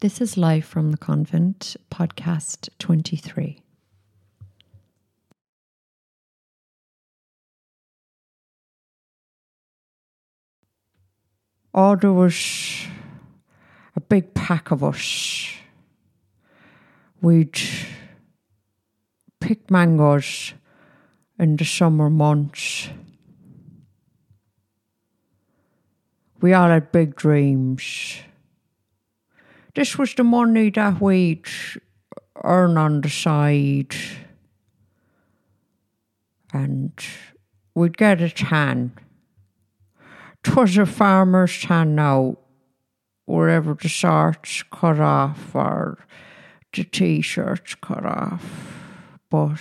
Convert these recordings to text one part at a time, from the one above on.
This is Live from the Convent, podcast 23. Oh, there was a big pack of us. We'd pick mangoes in the summer months. We all had big dreams. This was the money that we'd earn on the side. And we'd get a tan. 'Twas a farmer's tan now, wherever the shorts cut off or the t-shirts cut off. But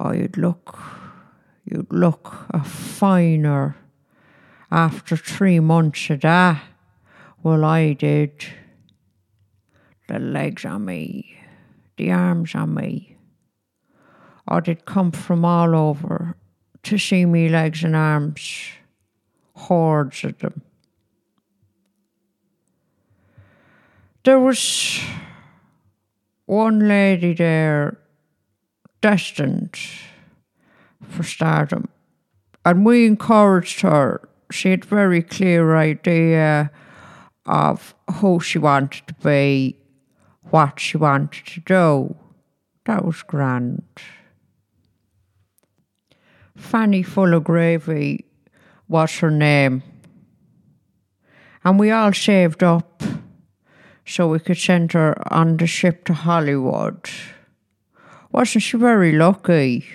oh, you'd look, you'd look a finer after three months of that. Well, I did. The legs on me, the arms on me. Oh, they'd come from all over to see me legs and arms, hordes of them. There was one lady there destined for stardom, and we encouraged her. She had very clear idea of who she wanted to be, what she wanted to do. That was grand. Fanny Full of Gravy was her name. And we all saved up so we could send her on the ship to Hollywood. Wasn't she very lucky?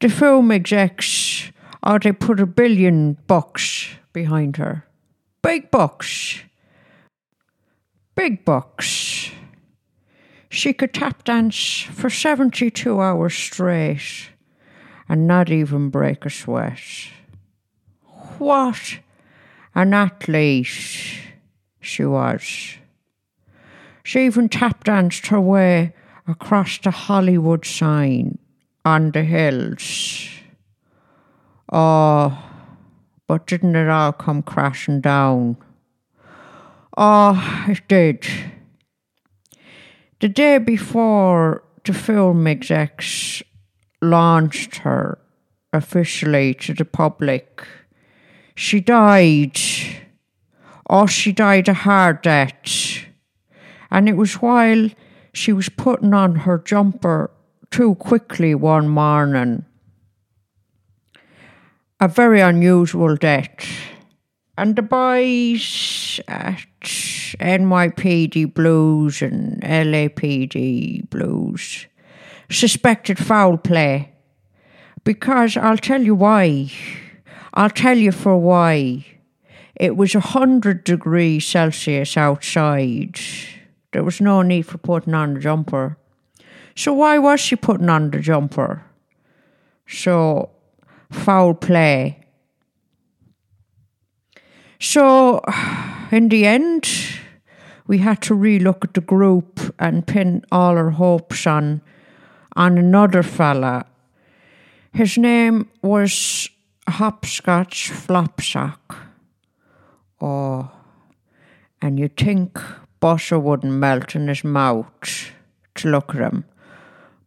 The film execs, oh, they put a billion bucks behind her. Big box. Big box. She could tap dance for 72 hours straight and not even break a sweat. What an athlete she was. She even tap danced her way across the Hollywood sign on the hills. Oh, but didn't it all come crashing down? Oh, it did. The day before the film execs launched her officially to the public, she died. Oh, she died a hard death. And it was while she was putting on her jumper too quickly one morning. A very unusual death. And the boys at NYPD Blues and LAPD Blues suspected foul play. Because I'll tell you why. I'll tell you for why. It was a hundred degrees Celsius outside. There was no need for putting on the jumper. So why was she putting on the jumper? So foul play. So in the end, we had to relook at the group and pin all our hopes on on another fella. His name was Hopscotch Flopsock. Oh, and you'd think butter wouldn't melt in his mouth to look at him.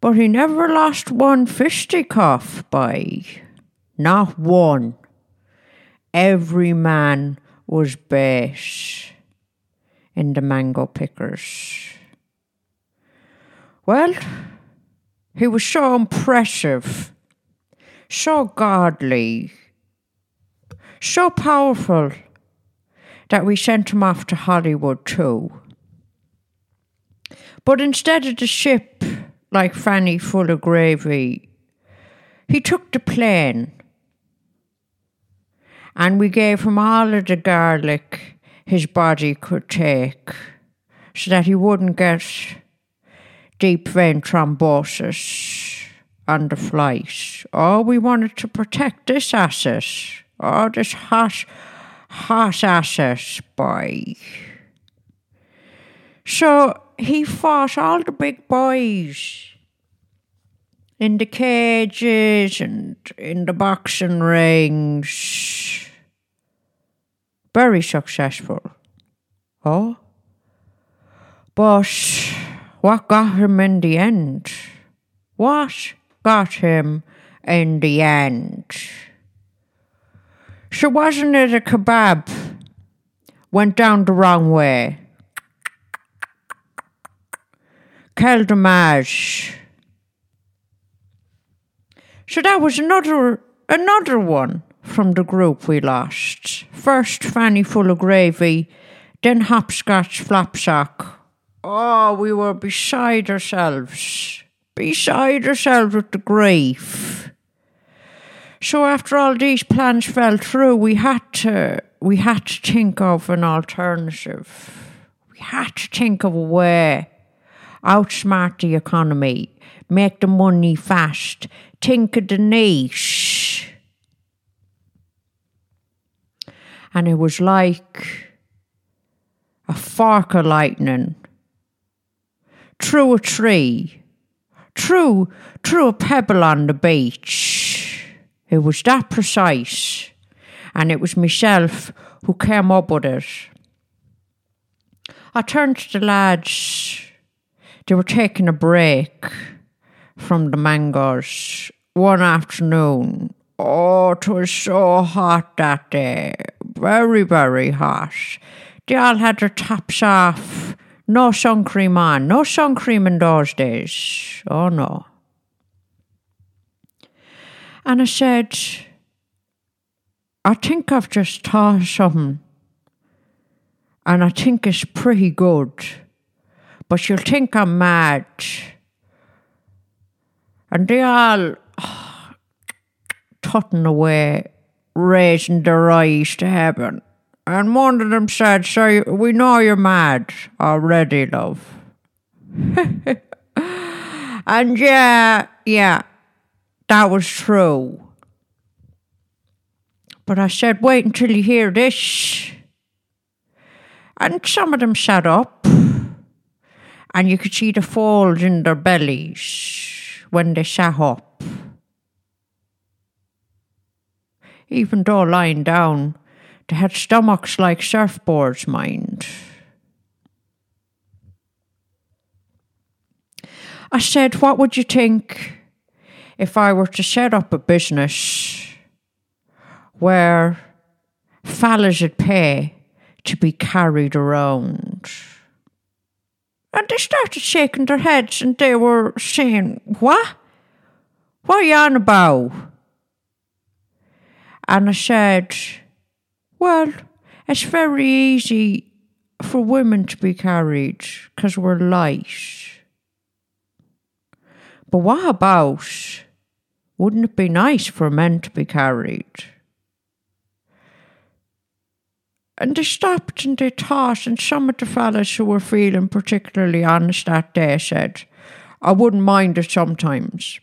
But he never lost one fisticuff by. Not one. Every man was base in the mango pickers. Well, he was so impressive, so godly, so powerful that we sent him off to Hollywood too. But instead of the ship, like Fanny full of gravy, he took the plane. And we gave him all of the garlic his body could take so that he wouldn't get deep vein thrombosis on the flight. Oh, we wanted to protect this asset. Oh, this hot, hot asset, boy. So he fought all the big boys in the cages and in the boxing rings. Very successful. Oh? But what got him in the end? What got him in the end? So wasn't it a kebab? Went down the wrong way. Keldamage. So that was another another one from the group we lost. First fanny full of gravy, then hopscotch flapsack. Oh, we were beside ourselves. Beside ourselves with the grief. So after all these plans fell through, we had to we had to think of an alternative. We had to think of a way, outsmart the economy, make the money fast, think of the niche. And it was like a fork of lightning through a tree, through through a pebble on the beach. It was that precise, and it was myself who came up with it. I turned to the lads. They were taking a break from the mangoes one afternoon. Oh, it was so hot that day. Very, very hot. They all had their tops off. No sun cream on. No sun cream in those days. Oh, no. And I said, I think I've just thought of something. And I think it's pretty good. But you'll think I'm mad. And they all oh, tutting away, raising their eyes to heaven. And one of them said, So we know you're mad already, love. and yeah, yeah, that was true. But I said, Wait until you hear this. And some of them sat up, and you could see the folds in their bellies when they sat up. Even though lying down, they had stomachs like surfboards, mind. I said, What would you think if I were to set up a business where fellas would pay to be carried around? And they started shaking their heads and they were saying, What? What are you on about? And I said, Well, it's very easy for women to be carried because we're light. But what about, wouldn't it be nice for men to be carried? And they stopped and they thought, and some of the fellas who were feeling particularly honest that day said, I wouldn't mind it sometimes.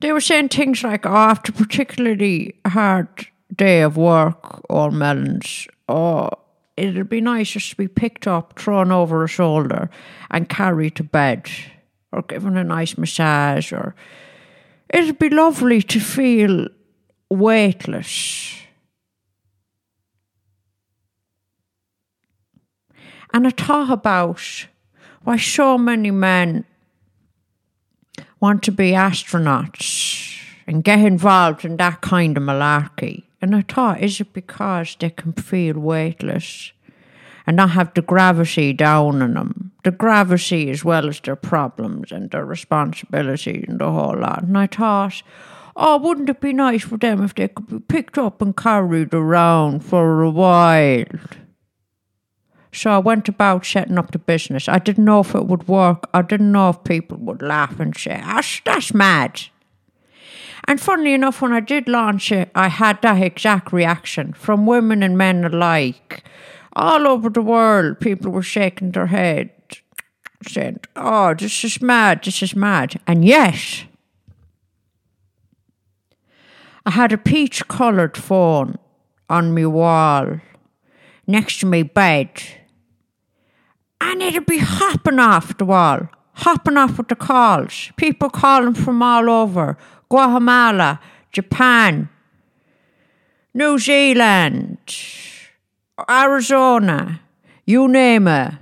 They were saying things like, oh, after a particularly hard day of work, or melons, oh, it'd be nice just to be picked up, thrown over a shoulder, and carried to bed, or given a nice massage, or it'd be lovely to feel weightless. And I thought about why so many men want to be astronauts and get involved in that kind of malarkey. And I thought, is it because they can feel weightless and not have the gravity down on them? The gravity as well as their problems and their responsibilities and the whole lot. And I thought, oh, wouldn't it be nice for them if they could be picked up and carried around for a while? So I went about setting up the business. I didn't know if it would work. I didn't know if people would laugh and say, that's, that's mad. And funnily enough, when I did launch it, I had that exact reaction from women and men alike. All over the world, people were shaking their head, saying, Oh, this is mad, this is mad. And yes, I had a peach coloured phone on my wall next to my bed and it'd be hopping off the wall, hopping off with the calls. People calling from all over Guatemala, Japan, New Zealand, Arizona, you name it,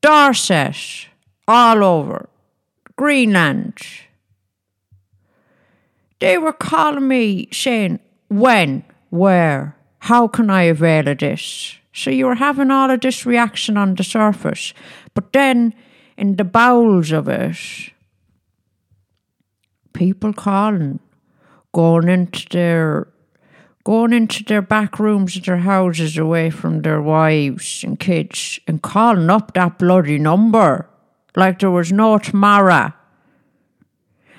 Dorset, all over, Greenland. They were calling me saying, when, where, how can I avail of this? So you were having all of this reaction on the surface, but then in the bowels of it, people calling, going into their going into their back rooms of their houses away from their wives and kids and calling up that bloody number like there was no tomorrow.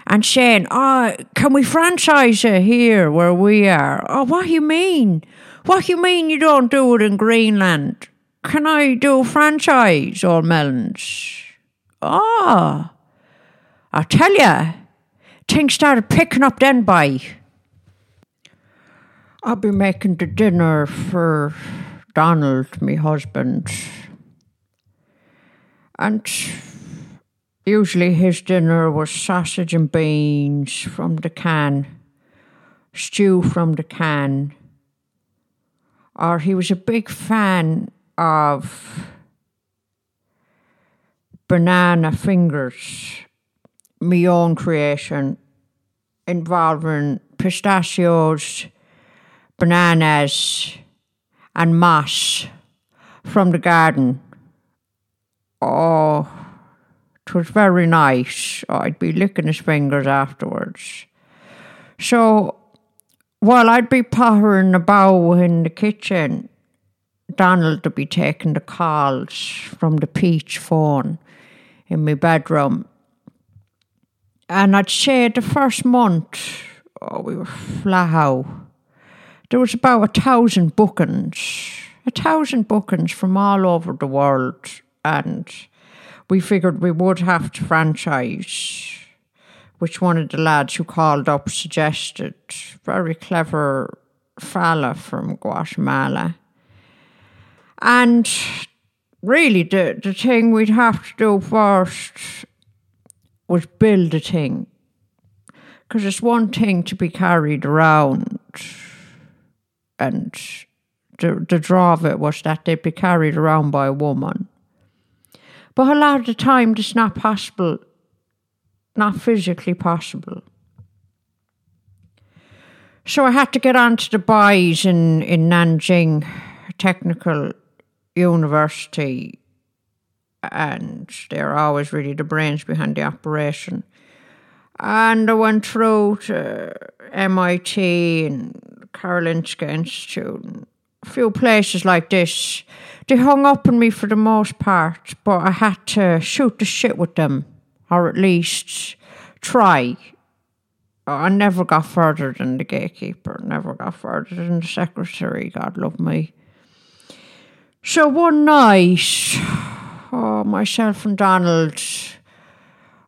And saying, Oh, can we franchise it here where we are? Oh, what do you mean? What you mean you don't do it in Greenland? Can I do franchise, or melons? Oh, I tell you, things started picking up then by. I'll be making the dinner for Donald, my husband. And usually his dinner was sausage and beans from the can, stew from the can. Or he was a big fan of banana fingers, my own creation, involving pistachios bananas and moss from the garden. Oh, it was very nice. I'd be licking his fingers afterwards. So while I'd be pottering about in the kitchen, Donald would be taking the calls from the peach phone in my bedroom. And I'd say the first month, oh, we were flat out. There was about a thousand bookings, a thousand bookings from all over the world, and we figured we would have to franchise, which one of the lads who called up suggested. Very clever fella from Guatemala. And really, the, the thing we'd have to do first was build a thing. Because it's one thing to be carried around and the, the draw of it was that they'd be carried around by a woman. But a lot of the time, it's not possible, not physically possible. So I had to get onto the boys in, in Nanjing Technical University, and they're always really the brains behind the operation. And I went through to MIT and Karolinska Institute, a few places like this. They hung up on me for the most part, but I had to shoot the shit with them, or at least try. Oh, I never got further than the gatekeeper, never got further than the secretary, God love me. So one night, oh, myself and Donald,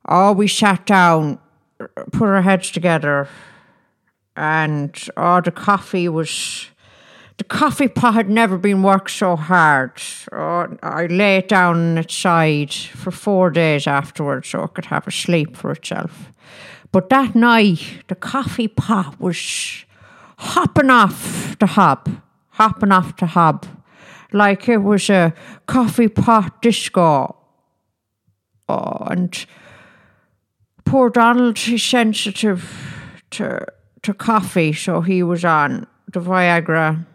oh, we sat down, put our heads together, and oh, the coffee was. The coffee pot had never been worked so hard. Oh, I lay it down on its side for four days afterwards so it could have a sleep for itself. But that night, the coffee pot was hopping off the hob, hopping off the hob, like it was a coffee pot disco. Oh, and poor Donald, he's sensitive to to coffee, so he was on the Viagra.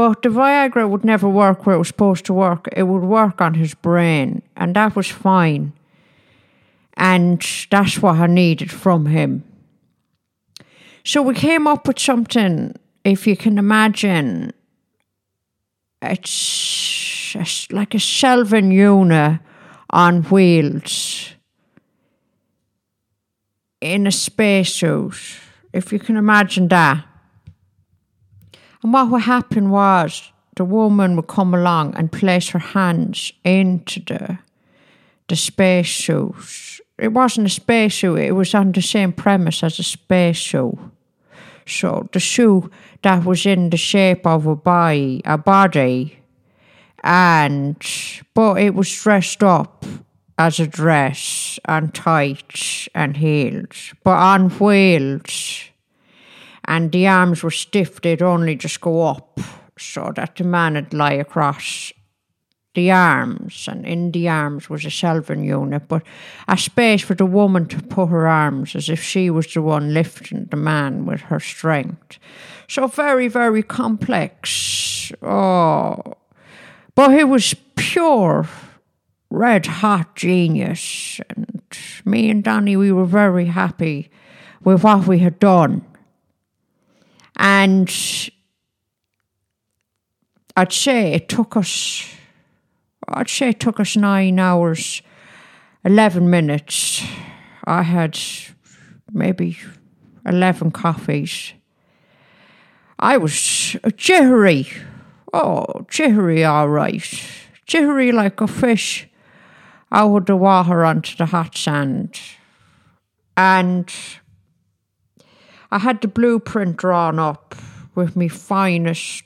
But the Viagra would never work where it was supposed to work. It would work on his brain, and that was fine. And that's what I needed from him. So we came up with something, if you can imagine, it's like a shelving unit on wheels in a spacesuit if you can imagine that. And what would happen was the woman would come along and place her hands into the the spacesuit. It wasn't a spacesuit, it was on the same premise as a spacesuit. So the shoe that was in the shape of a body, a body, and but it was dressed up as a dress and tight and heels, but on wheels. And the arms were stiff, they'd only just go up. so that the man would lie across the arms, and in the arms was a shelving unit, but a space for the woman to put her arms as if she was the one lifting the man with her strength. So very, very complex. Oh, but he was pure, red hot genius, and me and Danny, we were very happy with what we had done. And I'd say it took us I'd say it took us nine hours, 11 minutes. I had maybe 11 coffees. I was jittery. Oh, jittery, all right. Jittery like a fish out of the water onto the hot sand. And I had the blueprint drawn up with me finest,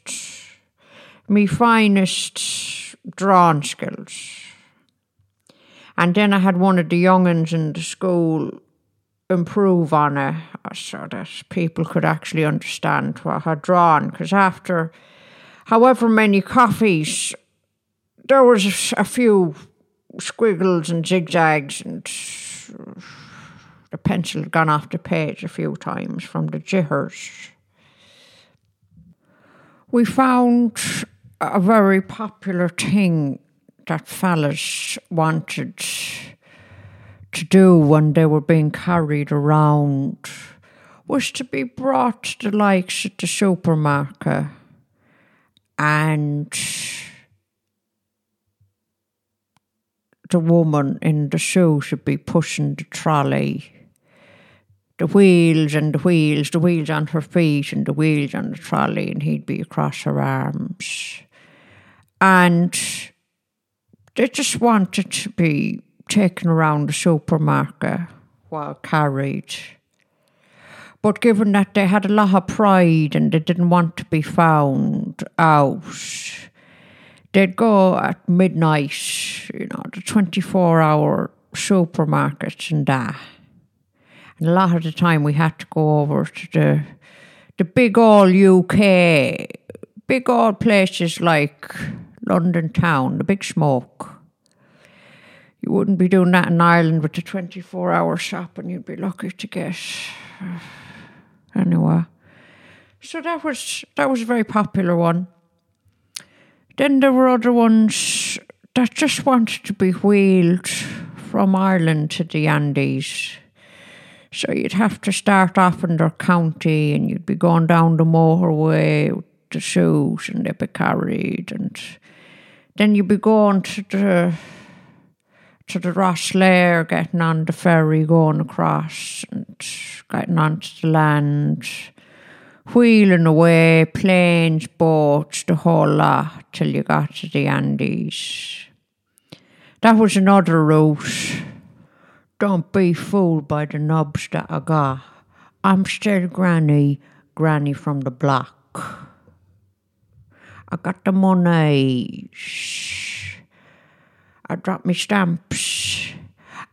me finest drawing skills. And then I had one of the young'uns in the school improve on it so that people could actually understand what I had drawn. Because after however many coffees, there was a few squiggles and zigzags, and the pencil had gone off the page a few times from the jitters. We found a very popular thing that fellas wanted to do when they were being carried around was to be brought to the likes of the supermarket and the woman in the shoe should be pushing the trolley. The wheels and the wheels, the wheels on her feet and the wheels on the trolley, and he'd be across her arms and they just wanted to be taken around the supermarket while carried. But given that they had a lot of pride and they didn't want to be found out, they'd go at midnight, you know, the 24 hour supermarkets and that. And a lot of the time we had to go over to the the big old UK, big old places like London town, the big smoke. You wouldn't be doing that in Ireland with the 24 hour shop, and you'd be lucky to get. Anyway. So that was that was a very popular one. Then there were other ones that just wanted to be wheeled from Ireland to the Andes. So you'd have to start off in their county and you'd be going down the motorway with the shoes and they'd be carried and then you'd be going to the to the Rosslare, getting on the ferry, going across and getting onto the land, wheeling away, planes, boats, the whole lot till you got to the Andes. That was another route. Don't be fooled by the knobs that I got. I'm still Granny, Granny from the block. I got the money. I dropped my stamps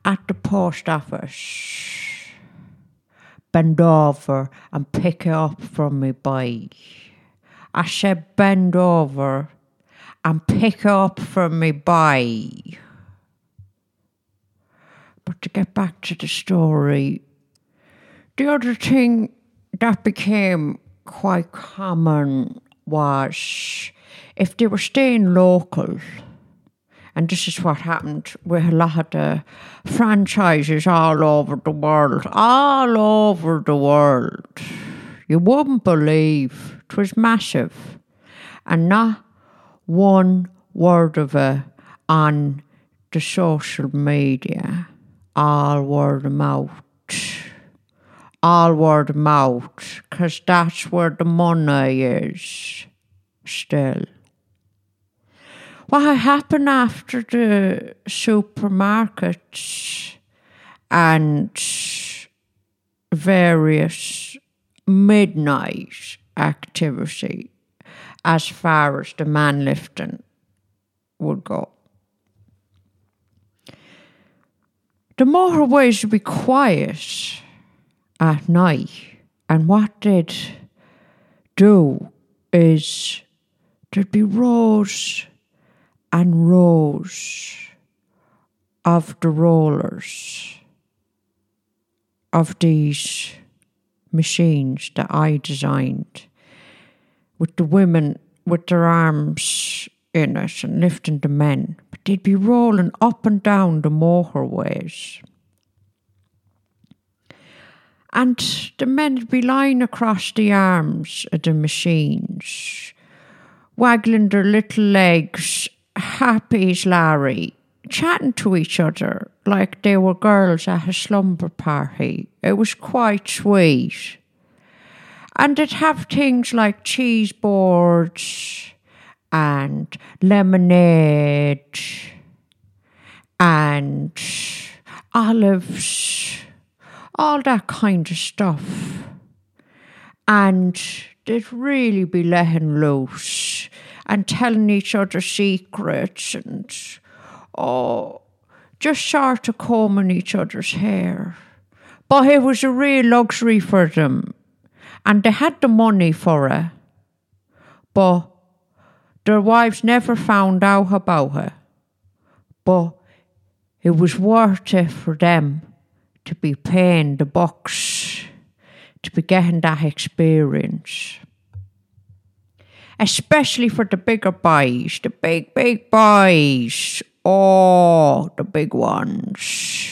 at the post office. Bend over and pick it up from me boy. I said bend over and pick it up from me boy. But to get back to the story, the other thing that became quite common was if they were staying local, and this is what happened with a lot of the franchises all over the world, all over the world. You wouldn't believe it was massive, and not one word of it on the social media, all word mouth all word mouth, because that's where the money is still. What happened after the supermarkets and various midnight activity as far as the man lifting would go? The motorways would be quiet at night. And what they'd do is there'd be rows and rows of the rollers of these machines that I designed with the women with their arms in it and lifting the men. But they'd be rolling up and down the motorways. And the men would be lying across the arms of the machines, waggling their little legs, happy as Larry, chatting to each other like they were girls at a slumber party. It was quite sweet. And they'd have things like cheese boards and lemonade and olives, all that kind of stuff. And they'd really be letting loose and telling each other secrets and, oh, just sort of combing each other's hair. But it was a real luxury for them, and they had the money for it. But their wives never found out about it. But it was worth it for them to be paying the box, to be getting that experience. Especially for the bigger boys, the big, big boys. Oh, the big ones.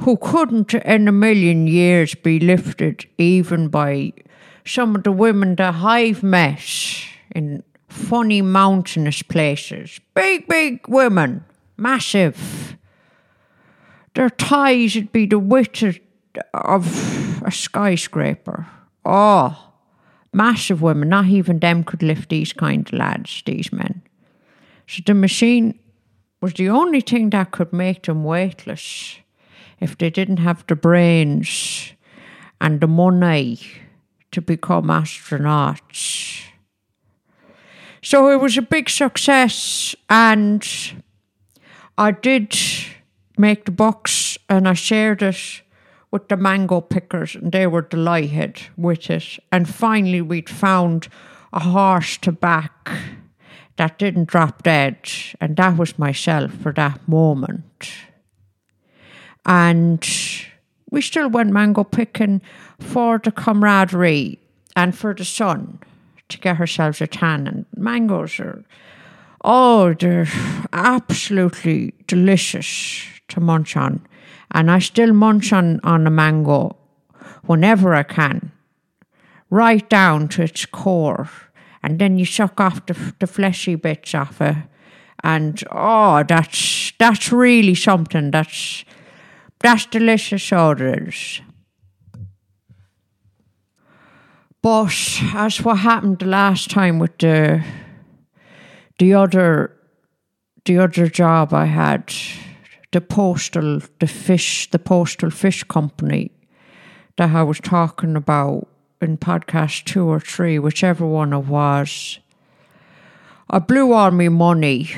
Who couldn't in a million years be lifted even by some of the women that I've met in funny mountainous places. Big, big women, massive. Their thighs would be the width of a skyscraper. Oh, massive women. Not even them could lift these kind of lads, these men. So the machine was the only thing that could make them weightless if they didn't have the brains and the money to become astronauts. So it was a big success, and I did make the box and I shared it with the mango pickers, and they were delighted with it. And finally, we'd found a horse to back that didn't drop dead, and that was myself for that moment. And we still went mango picking for the camaraderie and for the sun to get ourselves a tan. And mangoes are, oh, they're absolutely delicious to munch on. And I still munch on, on a mango whenever I can, right down to its core. And then you suck off the, the fleshy bits off it. And oh, that's that's really something. That's that's delicious orders. But as what happened the last time with the the other the other job I had, the postal the fish the postal fish company that I was talking about in podcast two or three, whichever one it was. I blew all my money,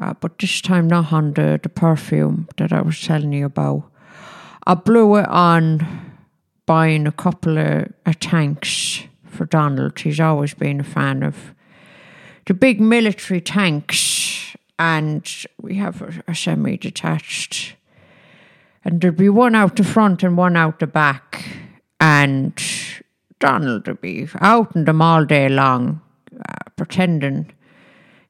uh, but this time not on the, the perfume that I was telling you about. I blew it on buying a couple of, of tanks for Donald. He's always been a fan of the big military tanks, and we have a, a semi detached. And there'd be one out the front and one out the back. And Donald would be out in them all day long, uh, pretending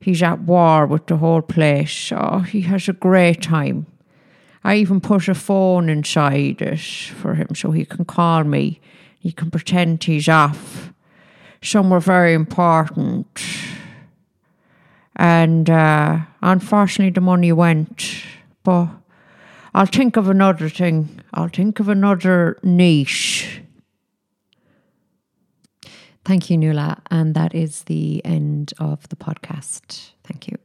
he's at war with the whole place. Oh, he has a great time. I even put a phone inside it for him so he can call me. He can pretend he's off somewhere very important. And uh, unfortunately, the money went. But I'll think of another thing. I'll think of another niche. Thank you, Nuala. And that is the end of the podcast. Thank you.